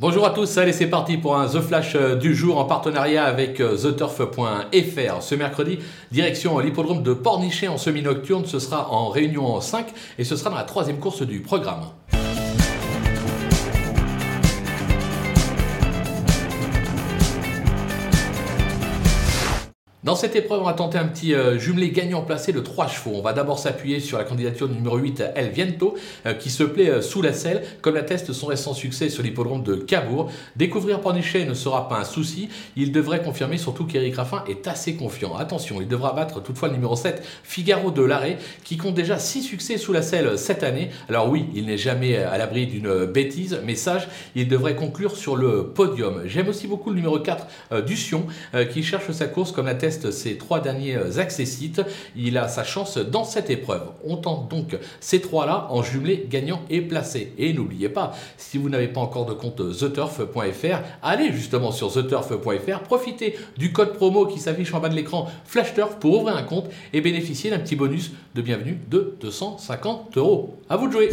Bonjour à tous, allez c'est parti pour un The Flash euh, du jour en partenariat avec euh, TheTurf.fr. Ce mercredi, direction l'hippodrome de Pornichet en semi-nocturne, ce sera en réunion 5 et ce sera dans la troisième course du programme. Dans cette épreuve, on va tenter un petit euh, jumelé gagnant placé de 3 chevaux. On va d'abord s'appuyer sur la candidature numéro 8, El Viento, euh, qui se plaît euh, sous la selle, comme l'atteste son récent succès sur l'hippodrome de Cabourg. Découvrir Pornichet ne sera pas un souci. Il devrait confirmer surtout qu'Éric Raffin est assez confiant. Attention, il devra battre toutefois le numéro 7, Figaro de l'Arrêt, qui compte déjà 6 succès sous la selle cette année. Alors oui, il n'est jamais à l'abri d'une bêtise, mais sage, il devrait conclure sur le podium. J'aime aussi beaucoup le numéro 4 du Sion, qui cherche sa course comme l'atteste ces trois derniers euh, accessites. Il a sa chance dans cette épreuve. On tente donc ces trois-là en jumelé gagnant et placé. Et n'oubliez pas, si vous n'avez pas encore de compte theturf.fr, allez justement sur theturf.fr, profitez du code promo qui s'affiche en bas de l'écran FlashTurf pour ouvrir un compte et bénéficier d'un petit bonus de bienvenue de 250 euros. À vous de jouer!